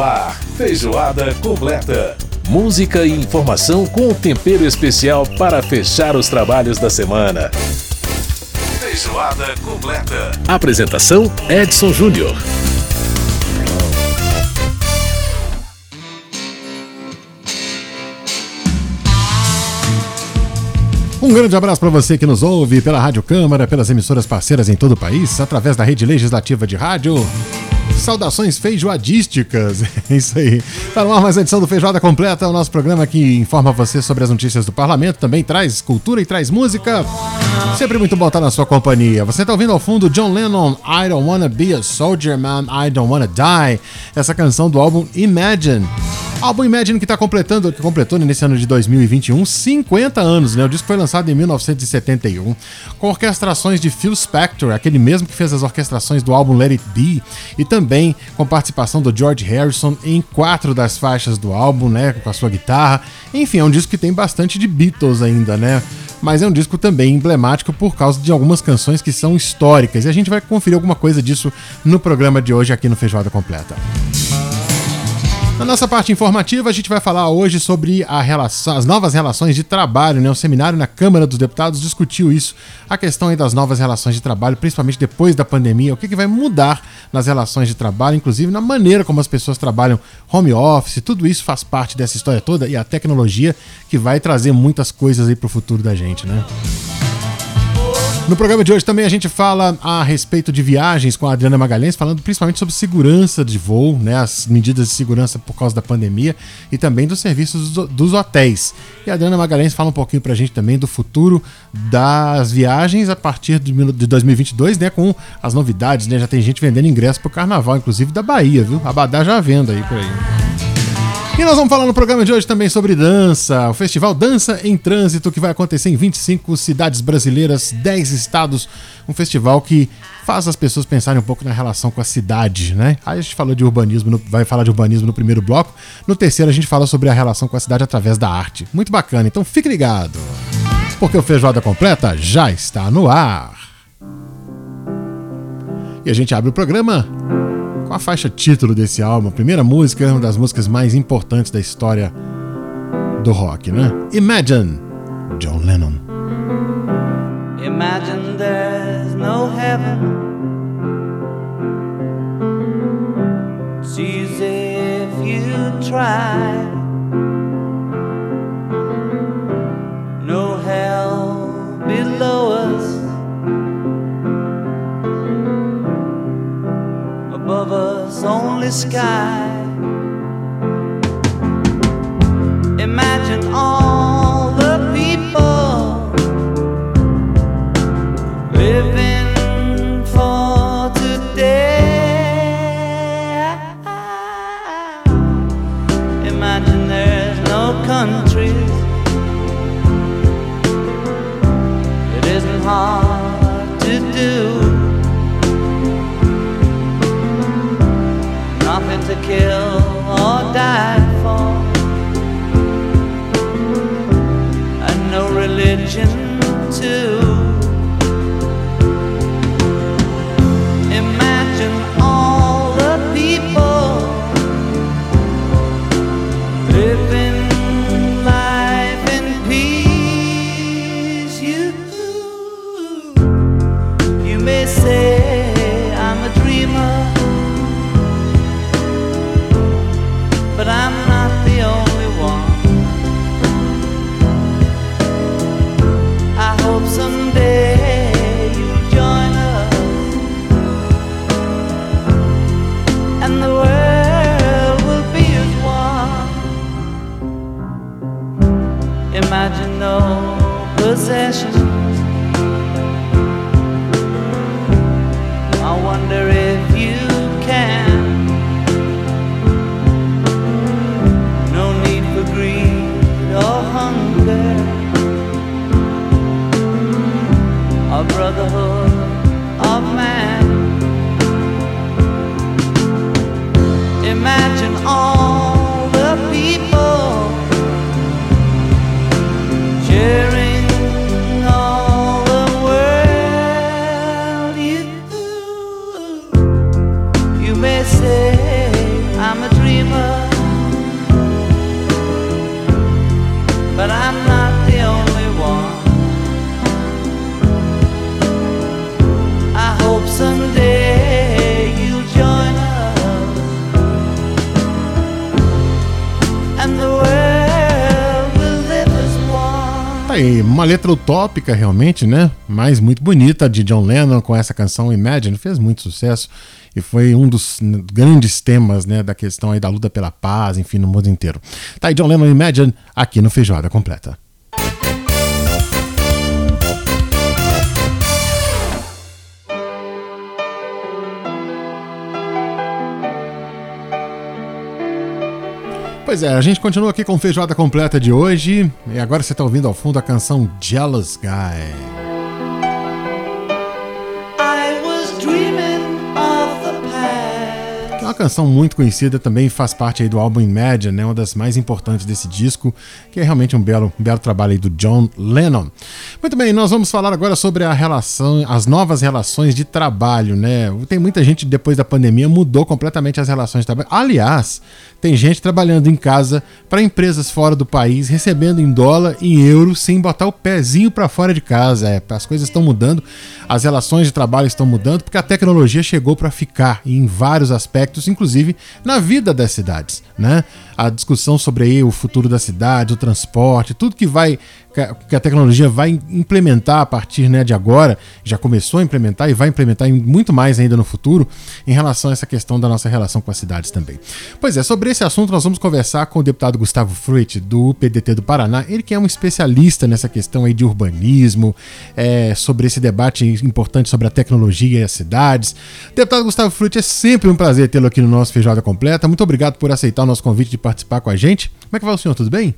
Ar, feijoada completa. Música e informação com tempero especial para fechar os trabalhos da semana. Feijoada completa. Apresentação: Edson Júnior. Um grande abraço para você que nos ouve pela Rádio Câmara, pelas emissoras parceiras em todo o país, através da rede legislativa de rádio. Saudações feijoadísticas. É isso aí. Tá no mais edição do Feijoada Completa, o nosso programa que informa você sobre as notícias do parlamento, também traz cultura e traz música. Sempre muito bom estar na sua companhia. Você tá ouvindo ao fundo John Lennon, I Don't Wanna Be a Soldier Man, I Don't Wanna Die. Essa canção do álbum Imagine. Álbum Imagine que está completando, que completou nesse ano de 2021 50 anos, né? O disco foi lançado em 1971, com orquestrações de Phil Spector, aquele mesmo que fez as orquestrações do álbum Let It Be, e também com participação do George Harrison em quatro das faixas do álbum, né? Com a sua guitarra. Enfim, é um disco que tem bastante de Beatles ainda, né? Mas é um disco também emblemático por causa de algumas canções que são históricas. E a gente vai conferir alguma coisa disso no programa de hoje aqui no Feijoada Completa. Na nossa parte informativa, a gente vai falar hoje sobre relação, as novas relações de trabalho. Né? O seminário na Câmara dos Deputados discutiu isso, a questão das novas relações de trabalho, principalmente depois da pandemia. O que, que vai mudar nas relações de trabalho, inclusive na maneira como as pessoas trabalham home office. Tudo isso faz parte dessa história toda e a tecnologia que vai trazer muitas coisas aí para o futuro da gente, né? No programa de hoje também a gente fala a respeito de viagens com a Adriana Magalhães, falando principalmente sobre segurança de voo, né, as medidas de segurança por causa da pandemia e também dos serviços dos hotéis. E a Adriana Magalhães fala um pouquinho pra gente também do futuro das viagens a partir de 2022, né, com as novidades, né, já tem gente vendendo ingresso pro carnaval, inclusive da Bahia, viu? Abadá já venda aí por aí. E nós vamos falar no programa de hoje também sobre dança, o festival Dança em Trânsito, que vai acontecer em 25 cidades brasileiras, 10 estados. Um festival que faz as pessoas pensarem um pouco na relação com a cidade, né? Aí a gente falou de urbanismo, vai falar de urbanismo no primeiro bloco. No terceiro, a gente fala sobre a relação com a cidade através da arte. Muito bacana, então fique ligado, porque o Feijoada Completa já está no ar. E a gente abre o programa com a faixa título desse álbum, a primeira música, uma das músicas mais importantes da história do rock, né? Imagine, John Lennon. Imagine there's no heaven. If you try. No hell only sky. Imagine all religion Imagine no possessions. I wonder if you can. No need for greed or hunger. A brotherhood of man. Imagine all letra utópica realmente, né? Mas muito bonita de John Lennon com essa canção Imagine, fez muito sucesso e foi um dos grandes temas, né, da questão aí da luta pela paz, enfim, no mundo inteiro. Tá aí John Lennon Imagine aqui no Feijoada Completa. Pois é, a gente continua aqui com feijoada completa de hoje. E agora você está ouvindo ao fundo a canção Jealous Guy. É uma canção muito conhecida, também faz parte aí do álbum Imagine, né? Uma das mais importantes desse disco, que é realmente um belo, um belo trabalho aí do John Lennon. Muito bem, nós vamos falar agora sobre a relação, as novas relações de trabalho, né? Tem muita gente depois da pandemia mudou completamente as relações de trabalho. Aliás, tem gente trabalhando em casa para empresas fora do país, recebendo em dólar, em euro, sem botar o pezinho para fora de casa. É, as coisas estão mudando, as relações de trabalho estão mudando, porque a tecnologia chegou para ficar em vários aspectos, inclusive na vida das cidades, né? A discussão sobre o futuro da cidade, o transporte, tudo que vai que a tecnologia vai implementar a partir né, de agora, já começou a implementar e vai implementar muito mais ainda no futuro em relação a essa questão da nossa relação com as cidades também. Pois é, sobre esse assunto nós vamos conversar com o deputado Gustavo Fruit, do PDT do Paraná, ele que é um especialista nessa questão aí de urbanismo, é, sobre esse debate importante sobre a tecnologia e as cidades. Deputado Gustavo Fruit, é sempre um prazer tê-lo aqui no nosso Feijoada Completa. Muito obrigado por aceitar o nosso convite de participar com a gente. Como é que vai o senhor? Tudo bem?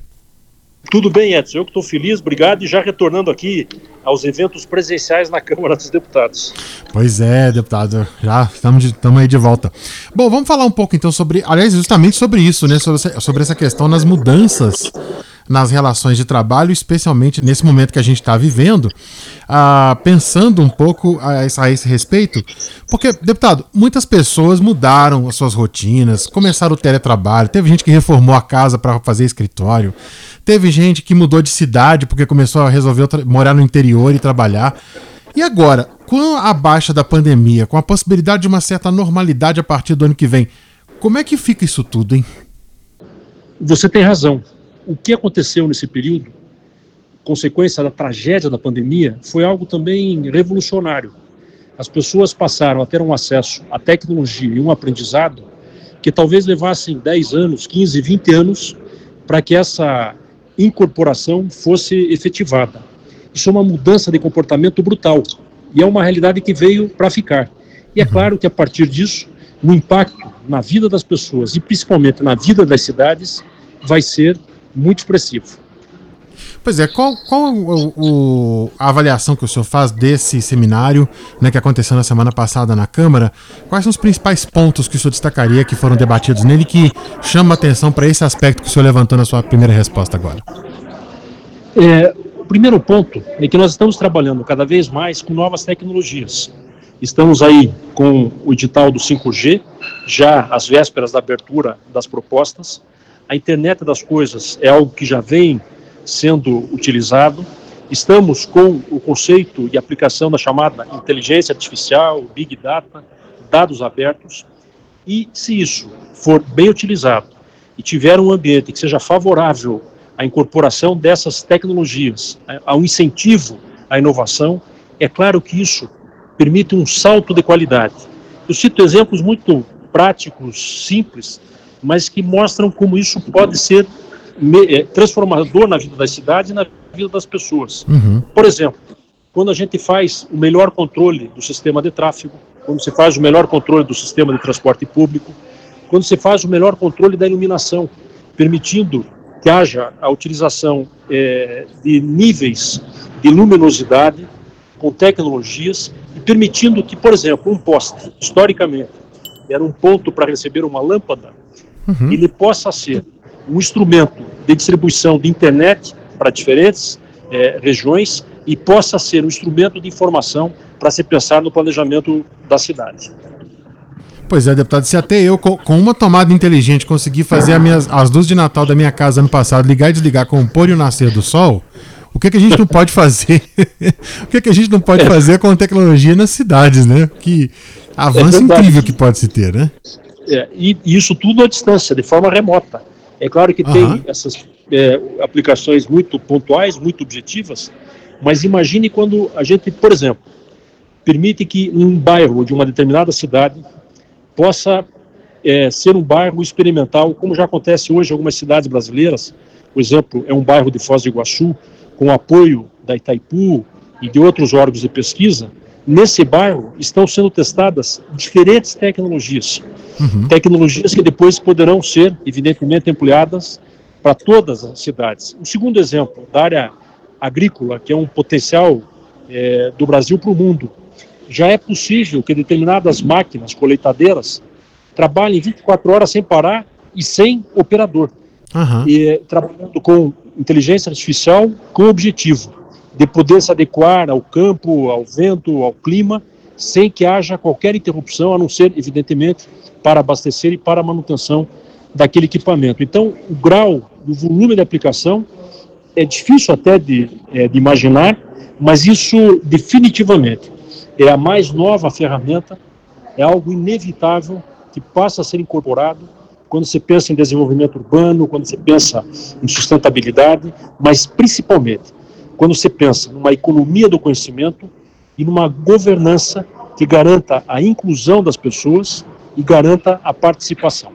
Tudo bem, Edson. Eu que estou feliz, obrigado. E já retornando aqui aos eventos presenciais na Câmara dos Deputados. Pois é, deputado. Já estamos, estamos aí de volta. Bom, vamos falar um pouco então sobre, aliás, justamente sobre isso, né? Sobre, sobre essa questão nas mudanças nas relações de trabalho, especialmente nesse momento que a gente está vivendo, ah, pensando um pouco a, a, esse respeito, porque, deputado, muitas pessoas mudaram as suas rotinas, começaram o teletrabalho, teve gente que reformou a casa para fazer escritório, teve gente que mudou de cidade porque começou a resolver morar no interior e trabalhar. E agora, com a baixa da pandemia, com a possibilidade de uma certa normalidade a partir do ano que vem, como é que fica isso tudo, hein? Você tem razão o que aconteceu nesse período, consequência da tragédia da pandemia, foi algo também revolucionário. As pessoas passaram a ter um acesso à tecnologia e um aprendizado que talvez levassem 10 anos, 15, 20 anos para que essa incorporação fosse efetivada. Isso é uma mudança de comportamento brutal e é uma realidade que veio para ficar. E é claro que a partir disso, o impacto na vida das pessoas e principalmente na vida das cidades vai ser muito expressivo. Pois é, qual, qual o, o, a avaliação que o senhor faz desse seminário né, que aconteceu na semana passada na Câmara? Quais são os principais pontos que o senhor destacaria que foram debatidos nele que chama atenção para esse aspecto que o senhor levantou na sua primeira resposta agora? É, o primeiro ponto é que nós estamos trabalhando cada vez mais com novas tecnologias. Estamos aí com o edital do 5G, já às vésperas da abertura das propostas a internet das coisas é algo que já vem sendo utilizado. Estamos com o conceito e aplicação da chamada inteligência artificial, big data, dados abertos. E se isso for bem utilizado e tiver um ambiente que seja favorável à incorporação dessas tecnologias, ao incentivo à inovação, é claro que isso permite um salto de qualidade. Eu cito exemplos muito práticos, simples, mas que mostram como isso pode ser é, transformador na vida das cidades e na vida das pessoas. Uhum. Por exemplo, quando a gente faz o melhor controle do sistema de tráfego, quando se faz o melhor controle do sistema de transporte público, quando se faz o melhor controle da iluminação, permitindo que haja a utilização é, de níveis de luminosidade com tecnologias e permitindo que, por exemplo, um poste, historicamente, era um ponto para receber uma lâmpada, uhum. ele possa ser um instrumento de distribuição de internet para diferentes é, regiões e possa ser um instrumento de informação para se pensar no planejamento da cidade. Pois é, deputado, se até eu, com, uma tomada inteligente, conseguir fazer as, minhas, as luzes de Natal da minha casa ano passado, ligar e desligar com o pôr e o nascer do sol, o que, que a gente não pode fazer? o que, que a gente não pode fazer com tecnologia nas cidades, né? Que avanço É incrível que pode se ter, né? É, e e isso tudo à distância, de forma remota. É claro que Aham. tem essas é, aplicações muito pontuais, muito objetivas, mas imagine quando a gente, por exemplo, permite que um bairro de uma determinada cidade possa é, ser um bairro experimental, como já acontece hoje em algumas cidades brasileiras. Por exemplo, é um bairro de Foz do Iguaçu, com apoio da Itaipu e de outros órgãos de pesquisa. Nesse bairro estão sendo testadas diferentes tecnologias, tecnologias que depois poderão ser, evidentemente, ampliadas para todas as cidades. Um segundo exemplo, da área agrícola, que é um potencial eh, do Brasil para o mundo. Já é possível que determinadas máquinas colheitadeiras trabalhem 24 horas sem parar e sem operador, Aham. e eh, trabalhando com inteligência artificial com o objetivo de poder se adequar ao campo, ao vento, ao clima, sem que haja qualquer interrupção, a não ser, evidentemente, para abastecer e para a manutenção daquele equipamento. Então, o grau, o volume de aplicação é difícil até de, eh, de imaginar, mas isso definitivamente é a mais nova ferramenta, é algo inevitável que passa a ser incorporado quando você pensa em desenvolvimento urbano, quando você pensa em sustentabilidade, mas principalmente quando você pensa numa economia do conhecimento e numa governança que garanta a inclusão das pessoas e garanta a participação.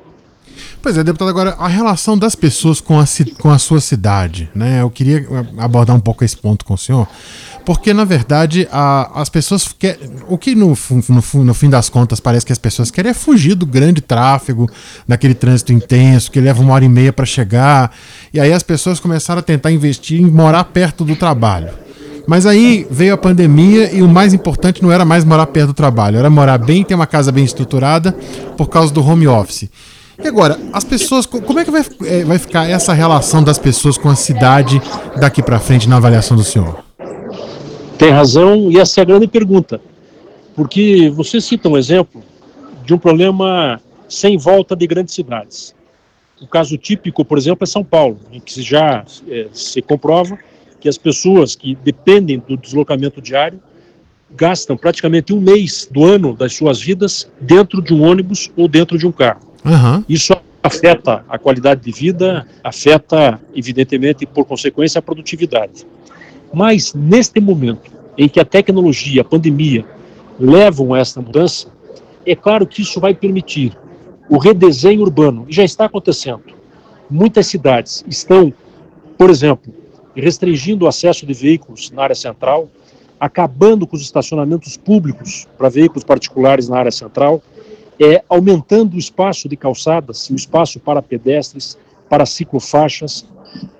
Pois é, deputado, agora a relação das pessoas com a, com a sua cidade, né? Eu queria abordar um pouco esse ponto com o senhor, porque na verdade a- as pessoas quer, o que no, no, no fim das contas parece que as pessoas querem é fugir do grande tráfego, daquele trânsito intenso que leva uma hora e meia para chegar, e aí as pessoas começaram a tentar investir em morar perto do trabalho. Mas aí veio a pandemia e o mais importante não era mais morar perto do trabalho, era morar bem, ter uma casa bem estruturada por causa do home office. E agora, as pessoas, co- como é que vai, eh, vai ficar essa relação das pessoas com a cidade daqui pra frente na avaliação do senhor? Tem razão, e essa é a grande pergunta. Porque você cita um exemplo de um problema sem volta de grandes cidades. O caso típico, por exemplo, é São Paulo, em que já eh, se comprova que as pessoas que dependem do deslocamento diário gastam praticamente um mês do ano das suas vidas dentro de um ônibus ou dentro de um carro. Aham. Isso afeta a qualidade de vida, afeta, evidentemente, por consequência, a produtividade. Mas, neste momento em que a tecnologia, a pandemia, levam a esta mudança, é claro que isso vai permitir o redesenho urbano, e já está acontecendo. Muitas cidades estão, por exemplo, restringindo o acesso de veículos na área central, acabando com os estacionamentos públicos para veículos particulares na área central, é, aumentando o espaço de calçadas, o espaço para pedestres, para ciclofaixas,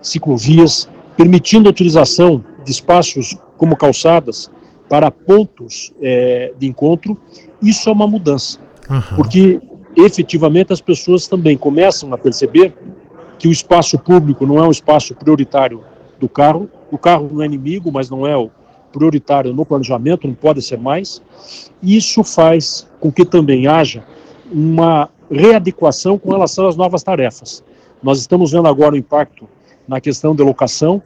ciclovias, permitindo a utilização de espaços como calçadas para pontos é, de encontro. Isso é uma mudança, Aham. porque efetivamente as pessoas também começam a perceber que o espaço público não é um espaço prioritário do carro. O carro não é inimigo, mas não é o prioritário no planejamento, não pode ser mais. Isso faz com que também haja uma readequação com relação às novas tarefas. Nós estamos vendo agora o impacto na questão da locação,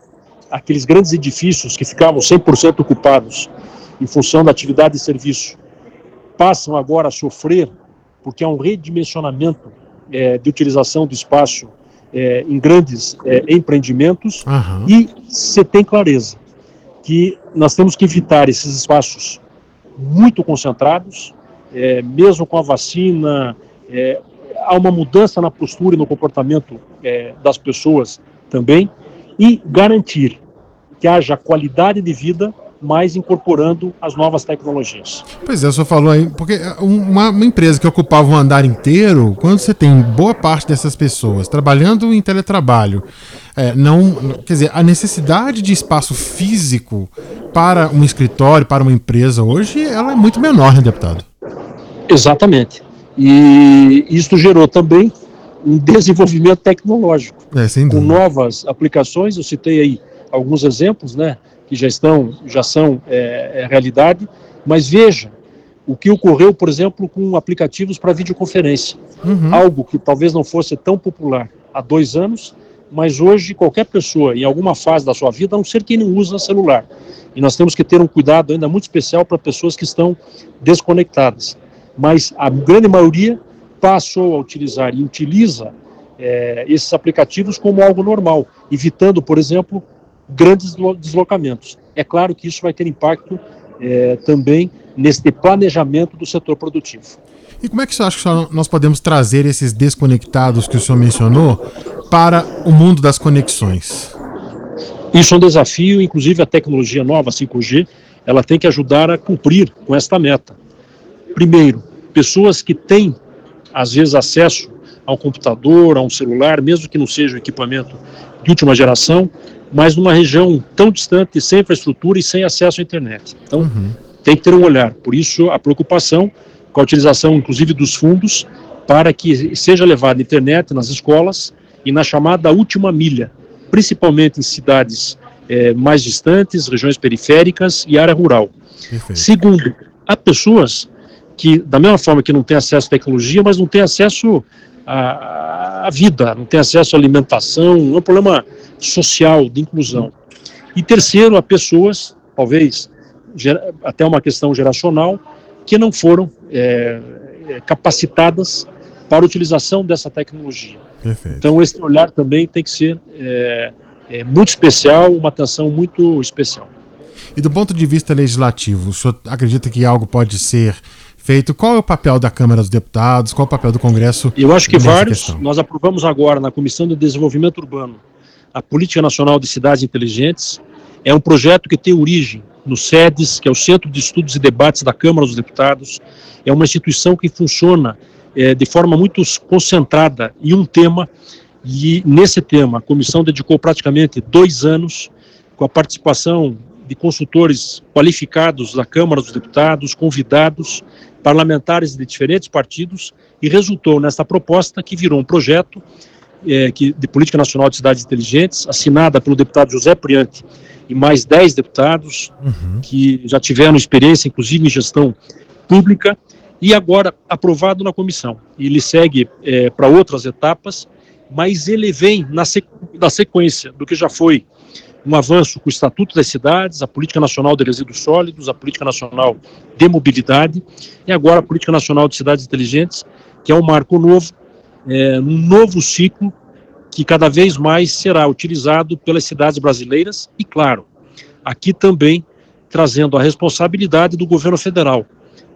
aqueles grandes edifícios que ficavam 100% ocupados em função da atividade de serviço, passam agora a sofrer porque há um redimensionamento eh, de utilização do espaço eh, em grandes eh, empreendimentos Aham. e você tem clareza que nós temos que evitar esses espaços muito concentrados, é, mesmo com a vacina, é, há uma mudança na postura e no comportamento é, das pessoas também, e garantir que haja qualidade de vida, mas incorporando as novas tecnologias. Pois é, o senhor falou aí, porque é, uma, uma empresa que ocupava um andar inteiro, quando você tem boa parte dessas pessoas trabalhando em teletrabalho, é, não, quer dizer, a necessidade de espaço físico para um escritório, para uma empresa hoje, ela é muito menor, né, deputado? Exatamente. E isso gerou também um desenvolvimento tecnológico. É, com novas aplicações. Eu citei aí alguns exemplos, né, que já estão, já são é, é, realidade. Mas veja, o que ocorreu, por exemplo, com aplicativos para videoconferência. Uhum. Algo que talvez não fosse tão popular há dois anos, mas hoje qualquer pessoa, em alguma fase da sua vida, a não ser quem não usa celular. E nós temos que ter um cuidado ainda muito especial para pessoas que estão desconectadas. Mas a grande maioria passou a utilizar e utiliza é, esses aplicativos como algo normal, evitando, por exemplo, grandes deslocamentos. É claro que isso vai ter impacto é, também nesse planejamento do setor produtivo. E como é que você acha que nós podemos trazer esses desconectados que o senhor mencionou para o mundo das conexões? Isso é um desafio, inclusive a tecnologia nova, 5G, ela tem que ajudar a cumprir com esta meta. Primeiro, pessoas que têm, às vezes, acesso ao computador, a um celular, mesmo que não seja um equipamento de última geração, mas numa região tão distante, sem infraestrutura e sem acesso à internet. Então, uhum. tem que ter um olhar. Por isso, a preocupação com a utilização, inclusive, dos fundos para que seja levada a internet nas escolas e na chamada última milha, principalmente em cidades é, mais distantes, regiões periféricas e área rural. Perfeito. Segundo, há pessoas que, da mesma forma que não têm acesso à tecnologia, mas não têm acesso à, à vida, não têm acesso à alimentação, é um problema social de inclusão. E terceiro, há pessoas, talvez até uma questão geracional, que não foram é, capacitadas para a utilização dessa tecnologia. Perfeito. Então, esse olhar também tem que ser é, é, muito especial, uma atenção muito especial. E do ponto de vista legislativo, o senhor acredita que algo pode ser feito? Qual é o papel da Câmara dos Deputados? Qual é o papel do Congresso? Eu acho que vários. Questão? Nós aprovamos agora na Comissão de Desenvolvimento Urbano a Política Nacional de Cidades Inteligentes. É um projeto que tem origem no SEDES, que é o Centro de Estudos e Debates da Câmara dos Deputados. É uma instituição que funciona é, de forma muito concentrada em um tema, e nesse tema a comissão dedicou praticamente dois anos com a participação de consultores qualificados da Câmara dos Deputados, convidados, parlamentares de diferentes partidos, e resultou nessa proposta que virou um projeto é, que, de Política Nacional de Cidades Inteligentes, assinada pelo deputado José Priante e mais dez deputados uhum. que já tiveram experiência, inclusive em gestão pública, e agora aprovado na comissão. Ele segue é, para outras etapas, mas ele vem na, na sequência do que já foi um avanço com o Estatuto das Cidades, a Política Nacional de Resíduos Sólidos, a Política Nacional de Mobilidade e agora a Política Nacional de Cidades Inteligentes, que é um marco novo, é, um novo ciclo que cada vez mais será utilizado pelas cidades brasileiras e, claro, aqui também trazendo a responsabilidade do governo federal,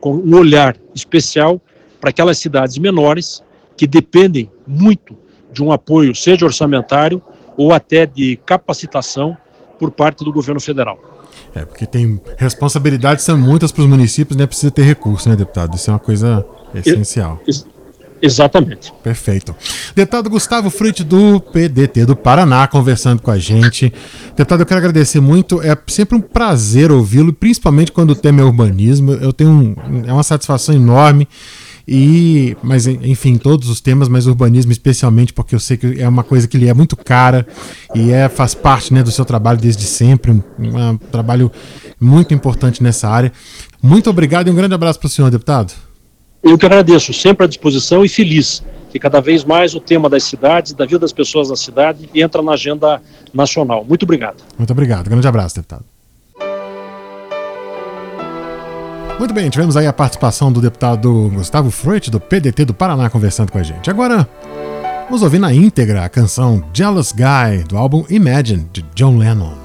com um olhar especial para aquelas cidades menores que dependem muito de um apoio, seja orçamentário ou até de capacitação por parte do governo federal. É, porque tem responsabilidades são muitas para os municípios, né? Precisa ter recurso, né, deputado? Isso é uma coisa essencial. Exatamente. Perfeito. Deputado Gustavo Fruit do PDT do Paraná conversando com a gente. Deputado, eu quero agradecer muito. É sempre um prazer ouvi-lo, principalmente quando o tema é urbanismo. Eu tenho um, é uma satisfação enorme. E, mas enfim, todos os temas, mas urbanismo especialmente, porque eu sei que é uma coisa que lhe é muito cara e é, faz parte né, do seu trabalho desde sempre, um, um trabalho muito importante nessa área. Muito obrigado e um grande abraço para o senhor, deputado. Eu que agradeço, sempre à disposição e feliz que cada vez mais o tema das cidades, da vida das pessoas na cidade, entra na agenda nacional. Muito obrigado. Muito obrigado. Grande abraço, deputado. Muito bem, tivemos aí a participação do deputado Gustavo Freut, do PDT do Paraná, conversando com a gente. Agora, vamos ouvir na íntegra a canção Jealous Guy, do álbum Imagine, de John Lennon.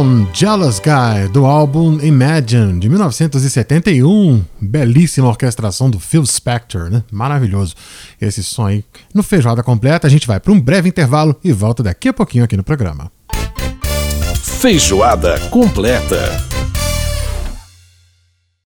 Lennon, Jealous Guy, do álbum Imagine, de 1971. Belíssima orquestração do Phil Spector, né? Maravilhoso esse som aí. No Feijoada Completa, a gente vai para um breve intervalo e volta daqui a pouquinho aqui no programa. Feijoada Completa.